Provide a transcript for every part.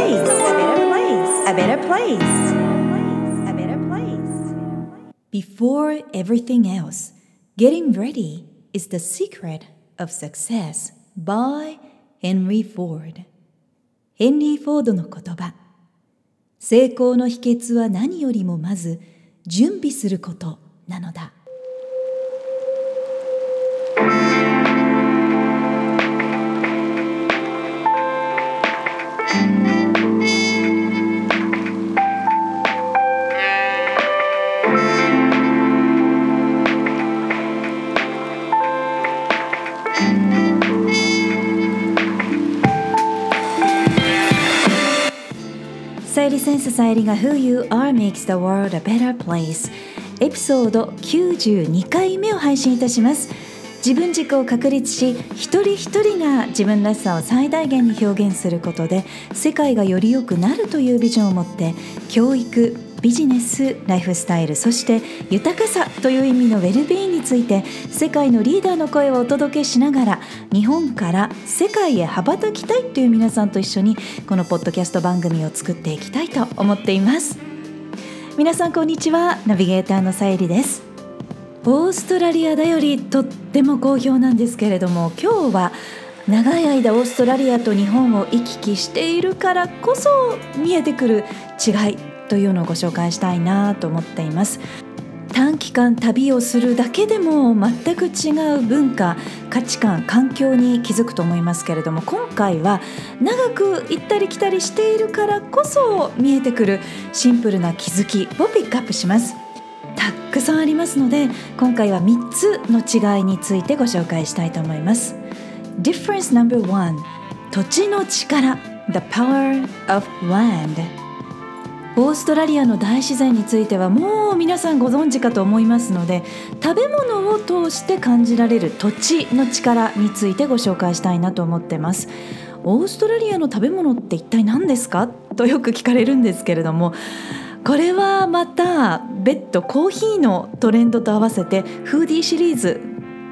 place. A better place. A better place. A better place. Before everything else, getting ready is the secret of success by Henry Ford. ヘンリー・フォードの言葉。成功の秘訣は何よりもまず準備することなのだ。Society が Who You Are Makes the World a Better Place エピソード92回目を配信いたします。自分軸を確立し一人一人が自分らしさを最大限に表現することで世界がより良くなるというビジョンを持って教育ビジネスライフスタイルそして豊かさという意味のウェルビーンについて世界のリーダーの声をお届けしながら日本から世界へ羽ばたきたいという皆さんと一緒にこのポッドキャスト番組を作っていきたいと思っています。皆さんこんにちは。ナビゲーターのさゆりです。オーストラリアだよりとっても好評なんですけれども今日は長い間オーストラリアと日本を行き来しているからこそ見えてくる違い。というのをご紹介したいなと思っています。短期間旅をするだけでも全く違う文化価値観環境に気づくと思いますけれども今回は長く行ったり来たりしているからこそ見えてくるシンプルな気づきをピックアップします。たくさんありますので今回は3つの違いについてご紹介したいと思います。Difference No.1 土地の力。The Power of Land オーストラリアの大自然についてはもう皆さんご存知かと思いますので食べ物を通して感じられる土地の力についてご紹介したいなと思ってますオーストラリアの食べ物って一体何ですか？とよく聞かれるんですけれどもこれはまた別途コーヒーのトレンドと合わせてフーディーシリーズ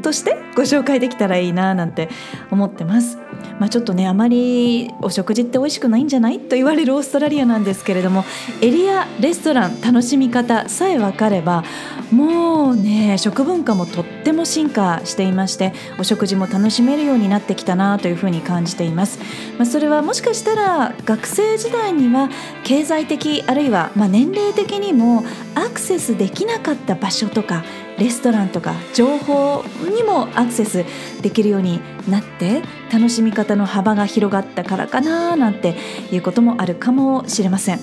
としてご紹介できたらいいななんて思ってます。まあ、ちょっとねあまりお食事って美味しくないんじゃないと言われるオーストラリアなんですけれどもエリアレストラン楽しみ方さえ分かればもうね食文化もとっても進化していましてお食事も楽しめるようになってきたなというふうに感じています、まあ、それはもしかしたら学生時代には経済的あるいはま年齢的にもアクセスできなかった場所とかレストランとか情報にもアクセスできるようになって楽しみ方の幅が広がったからかななんていうこともあるかもしれません。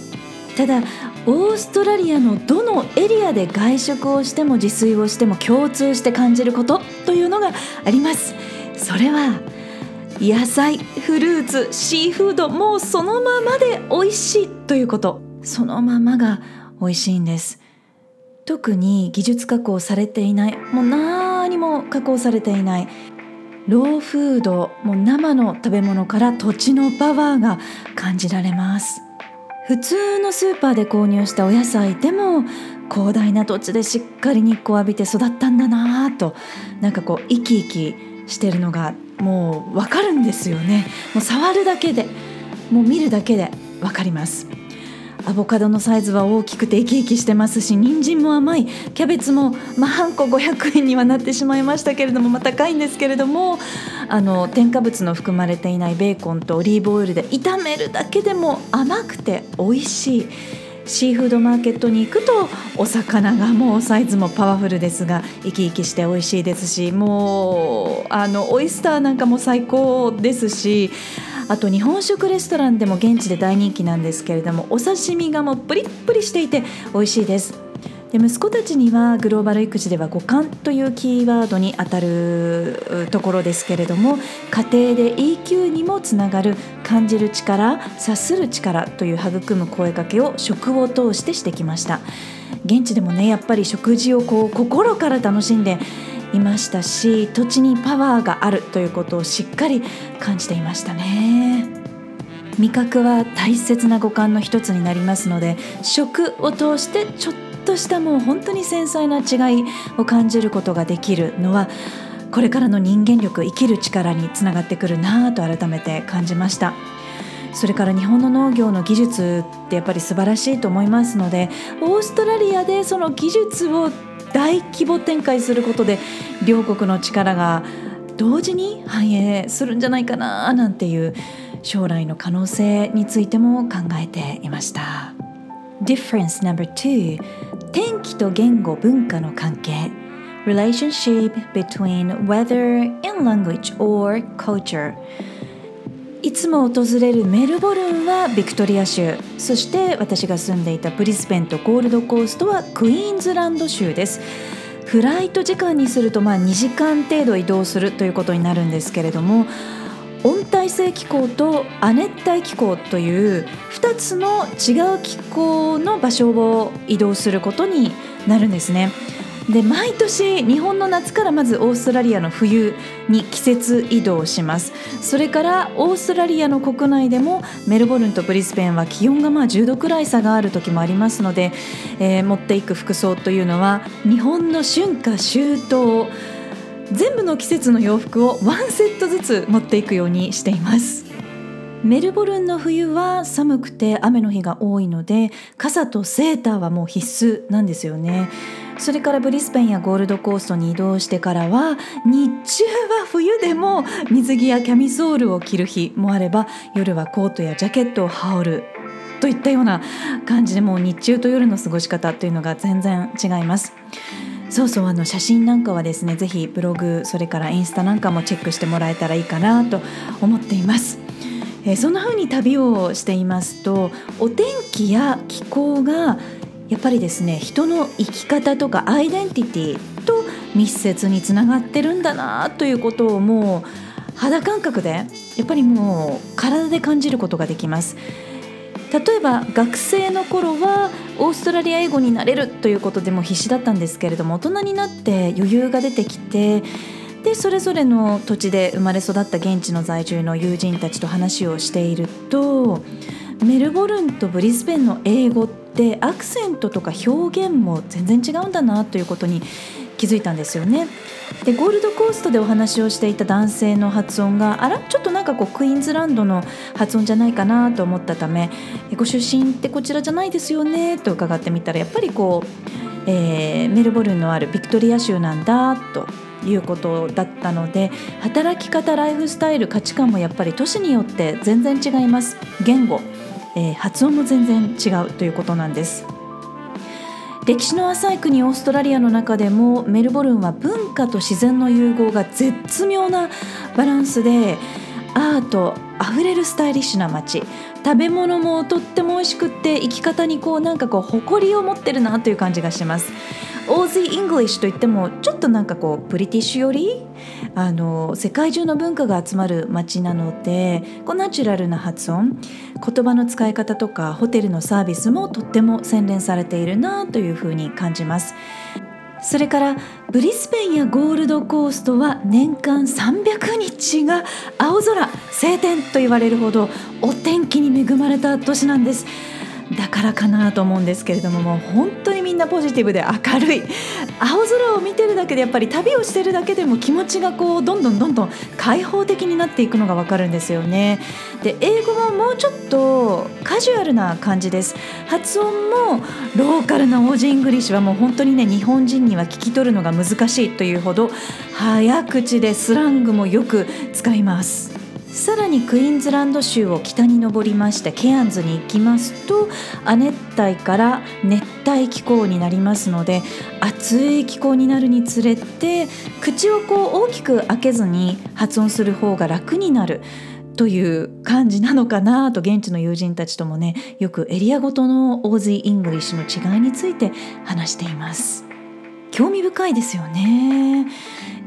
ただオーストラリアのどのエリアで外食をしても自炊をしても共通して感じることというのがあります。それは野菜フルーツシーフードもうそのままで美味しいということ。そのままが美味しいんです。特に技術加工されていないもう何も加工されていない。ローフードもう生の食べ物から土地のパワーが感じられます。普通のスーパーで購入したお野菜でも広大な土地でしっかり日光浴びて育ったんだなぁとなんかこう生き生きしてるのがもうわかるんですよね。もう触るだけでもう見るだけでわかります。アボカドのサイズは大きくて生き生きしてますし人参も甘いキャベツも、まあ、半個500円にはなってしまいましたけれども、まあ、高いんですけれどもあの添加物の含まれていないベーコンとオリーブオイルで炒めるだけでも甘くて美味しい。シーフードマーケットに行くとお魚がもうサイズもパワフルですが生き生きして美味しいですしもうあのオイスターなんかも最高ですしあと日本食レストランでも現地で大人気なんですけれどもお刺身がもうプリップリしていて美味しいです。で息子たちにはグローバル育児では五感というキーワードにあたるところですけれども家庭で EQ にもつながる感じる力察する力という育む声かけを食を通してしてきました。現地でもねやっぱり食事をこう心から楽しんでいましたし土地にパワーがあるということをしっかり感じていましたね。味覚は大切な五感の一つになりますので食を通してちょっとしたもう本当に繊細な違いを感じることができるのはこれからの人間力生きる力につながってくるなぁと改めて感じました。それから日本の農業の技術ってやっぱり素晴らしいと思いますのでオーストラリアでその技術を大規模展開することで両国の力が同時に反映するんじゃないかななんていう将来の可能性についても考えていました。DifferenceNumber2 天気と言語文化の関係。Relationship between weather and language or culture. いつも訪れるメルボルンはビクトリア州そして私が住んでいたブリスベンとゴールドコーストはクイーンズランド州ですフライト時間にするとまあ2時間程度移動するということになるんですけれども温帯性気候と亜熱帯気候という2つの違う気候の場所を移動することになるんですね。で毎年日本の夏からまずオーストラリアの冬に季節移動します。それからオーストラリアの国内でもメルボルンとブリスベンは気温がまあ10度くらい差がある時もありますので、えー、持っていく服装というのは日本の春夏秋冬全部の季節の洋服をワンセットずつ持っていくようにしています。メルボルンの冬は寒くて雨の日が多いので傘とセーターはもう必須なんですよねそれからブリスベンやゴールドコーストに移動してからは日中は冬でも水着やキャミソールを着る日もあれば夜はコートやジャケットを羽織るといったような感じでもう日中と夜の過ごし方というのが全然違います。そうそうあの写真なんかはですねぜひブログそれからインスタなんかもチェックしてもらえたらいいかなと思っています。えー、そんな風に旅をしていますとお天気や気候がやっぱりですね人の生き方とかアイデンティティと密接につながってるんだなということをもう肌感覚でやっぱりもう体で感じることができます。例えば学生の頃はオーストラリア英語になれるということでも必死だったんですけれども大人になって余裕が出てきてでそれぞれの土地で生まれ育った現地の在住の友人たちと話をしているとメルボルンとブリスベンの英語ってアクセントとか表現も全然違うんだなということに気づいたんですよね。でゴールドコーストでお話をしていた男性の発音があらちょっとなんかこうクイーンズランドの発音じゃないかなと思ったためご出身ってこちらじゃないですよねと伺ってみたらやっぱりこう、えー、メルボルンのあるビクトリア州なんだということだったので働き方ライフスタイル価値観もやっぱり都市によって全然違います言語、えー、発音も全然違うということなんです。歴史の浅い国オーストラリアの中でもメルボルンは文化と自然の融合が絶妙なバランスでアートあふれるスタイリッシュな街食べ物もとっても美味しくって生き方にこうなんかこう誇りを持ってるなという感じがしますオージー・イングリッシュといってもちょっとなんかこうブリティッシュよりあの世界中の文化が集まる街なのでこうナチュラルな発音言葉の使い方とかホテルのサービスもとっても洗練されているなというふうに感じます。それからブリスベンやゴールドコーストは年間300日が青空晴天と言われるほどお天気に恵まれた都市なんです。だからかなと思うんですけれどももう本当にみんなポジティブで明るい。青空を見てるだけでやっぱり旅をしてるだけでも気持ちがこうどんどんどんどん開放的になっていくのがわかるんですよね。で英語ももうちょっとカジュアルな感じです。発音もローカルなオージーイングリッシュはもう本当にね日本人には聞き取るのが難しいというほど早口でスラングもよく使います。さらにクイーンズランド州を北に登りましてケアンズに行きますと亜熱帯から熱帯気候になりますので暑い気候になるにつれて口をこう大きく開けずに発音する方が楽になるという感じなのかなと現地の友人たちともねよくエリアごとのオージー・イングリッシュの違いについて話しています。興味深いですよね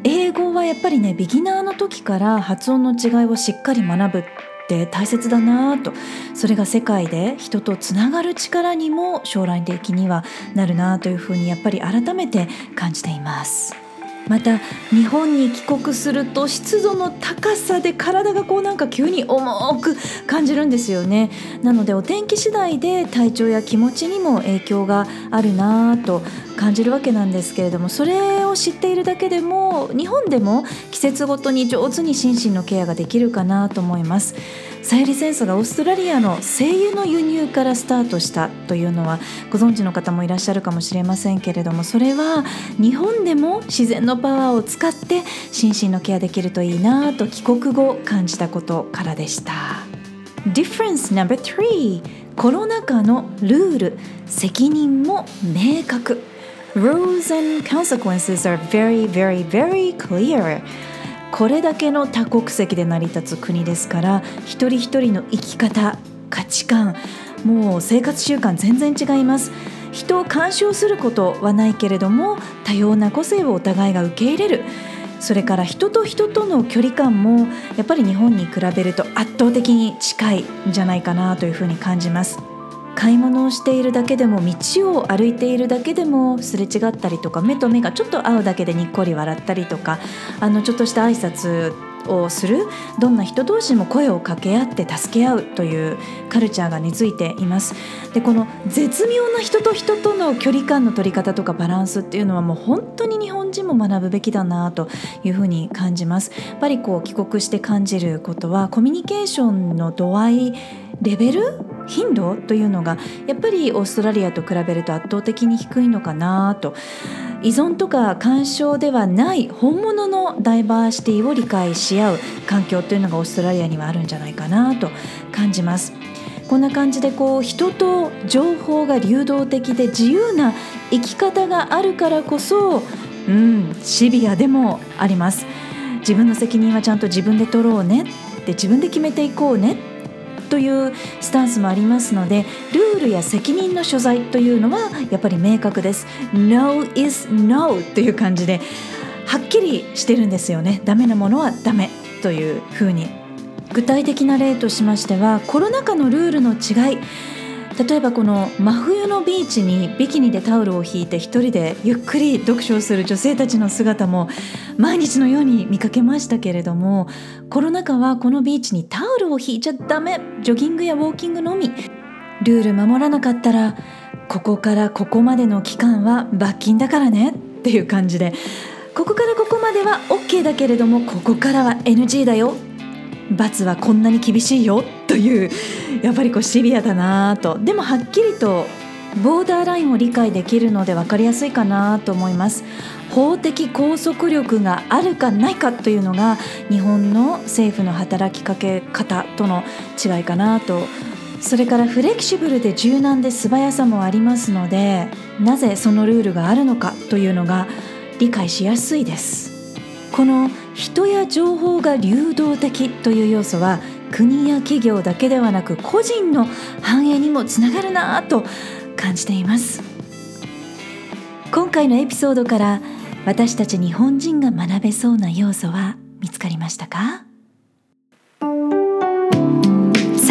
英語はやっぱりねビギナーの時から発音の違いをしっかり学ぶって大切だなとそれが世界で人とつながる力にも将来的にはなるなというふうにやっぱり改めて感じています。また日本に帰国すると湿度の高さで体がこうなんか急に重く感じるんですよね。なのでお天気次第で体調や気持ちにも影響があるなと感じるわけなんですけれどもそれを知っているだけでも日本でも季節ごとに上手に心身のケアができるかなと思います。さゆり戦争がオーストラリアの精油の輸入からスタートしたというのはご存知の方もいらっしゃるかもしれませんけれどもそれは日本でも自然のパワーを使って心身のケアできるといいなと帰国後感じたことからでした。Difference No.3 コロナ禍のルール責任も明確。Rules and consequences are very very very clear. これだけの多国籍で成り立つ国ですから一人一人の生き方価値観もう生活習慣全然違います。人を干渉することはないけれども多様な個性をお互いが受け入れる。それから人と人との距離感もやっぱり日本に比べると圧倒的に近いんじゃないかなというふうに感じます。買い物をしているだけでも道を歩いているだけでもすれ違ったりとか目と目がちょっと合うだけでにっこり笑ったりとかあのちょっとした挨拶をするどんな人同士も声を掛け合って助け合うというカルチャーが根付いています。でこの絶妙な人と人との距離感の取り方とかバランスっていうのはもう本当に日本人も学ぶべきだなというふうに感じます。やっぱりこう帰国して感じることはコミュニケーションの度合いレベル頻度というのがやっぱりオーストラリアと比べると圧倒的に低いのかなと依存とか干渉ではない本物のダイバーシティを理解し合う環境というのがオーストラリアにはあるんじゃないかなと感じます。こんな感じでこう人と情報が流動的で自由な生き方があるからこそ、うん、シビアでもあります。自分の責任はちゃんと自分で取ろうねって自分で決めていこうねというスタンスもありますのでルールや責任の所在というのはやっぱり明確です。No is no という感じではっきりしてるんですよね。ダメなものはダメというふうに。具体的な例としましてはコロナ禍のルールの違い。例えばこの真冬のビーチにビキニでタオルを引いて一人でゆっくり読書をする女性たちの姿も毎日のように見かけましたけれどもコロナ禍はこのビーチにタオルを引いちゃダメジョギングやウォーキングのみ。ルール守らなかったらここからここまでの期間は罰金だからねっていう感じで。ここからここまでは OK だけれどもここからは NG だよ罰はこんなに厳しいよというやっぱりこうシビアだなと。でもはっきりとボーダーラインを理解できるので分かりやすいかなと思います。法的拘束力があるかないかというのが日本の政府の働きかけ方との違いかなと。それからフレキシブルで柔軟で素早さもありますのでなぜそのルールがあるのかというのが理解しやすいです。この人や情報が流動的という要素は国や企業だけではなく個人の繁栄にもつながるなと感じています。今回のエピソードから私たち日本人が学べそうな要素は見つかりましたか？さ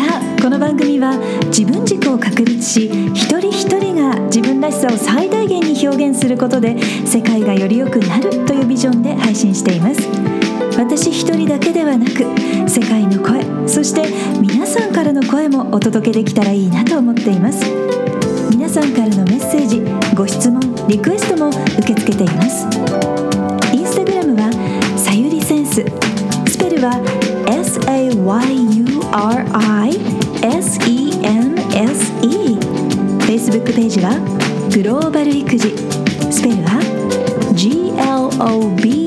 あこの番組は自分軸を確立し一人一人が自分らしさを最大限に表現することで世界がより良くなるというビジョンで配信しています。私一人だけではなく世界の声そして皆さんからの声もお届けできたらいいなと思っています皆さんからのメッセージご質問リクエストも受け付けていますインスタグラムはさゆりセンススペルは SAYURISENSE Facebook ページはグローバル育児スペルは G. L. O. B.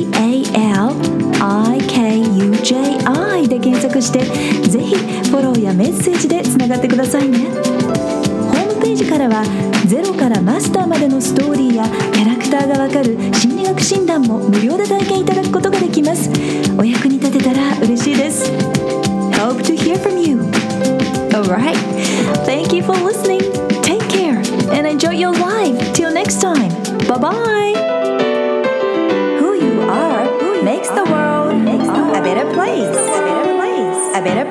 JI で検索してぜひフォローやメッセージでつながってくださいね。ホームページからはゼロからマスターまでのストーリーやキャラクターがわかる心理学診断も無料で体験いただくことができます。お役に立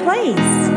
place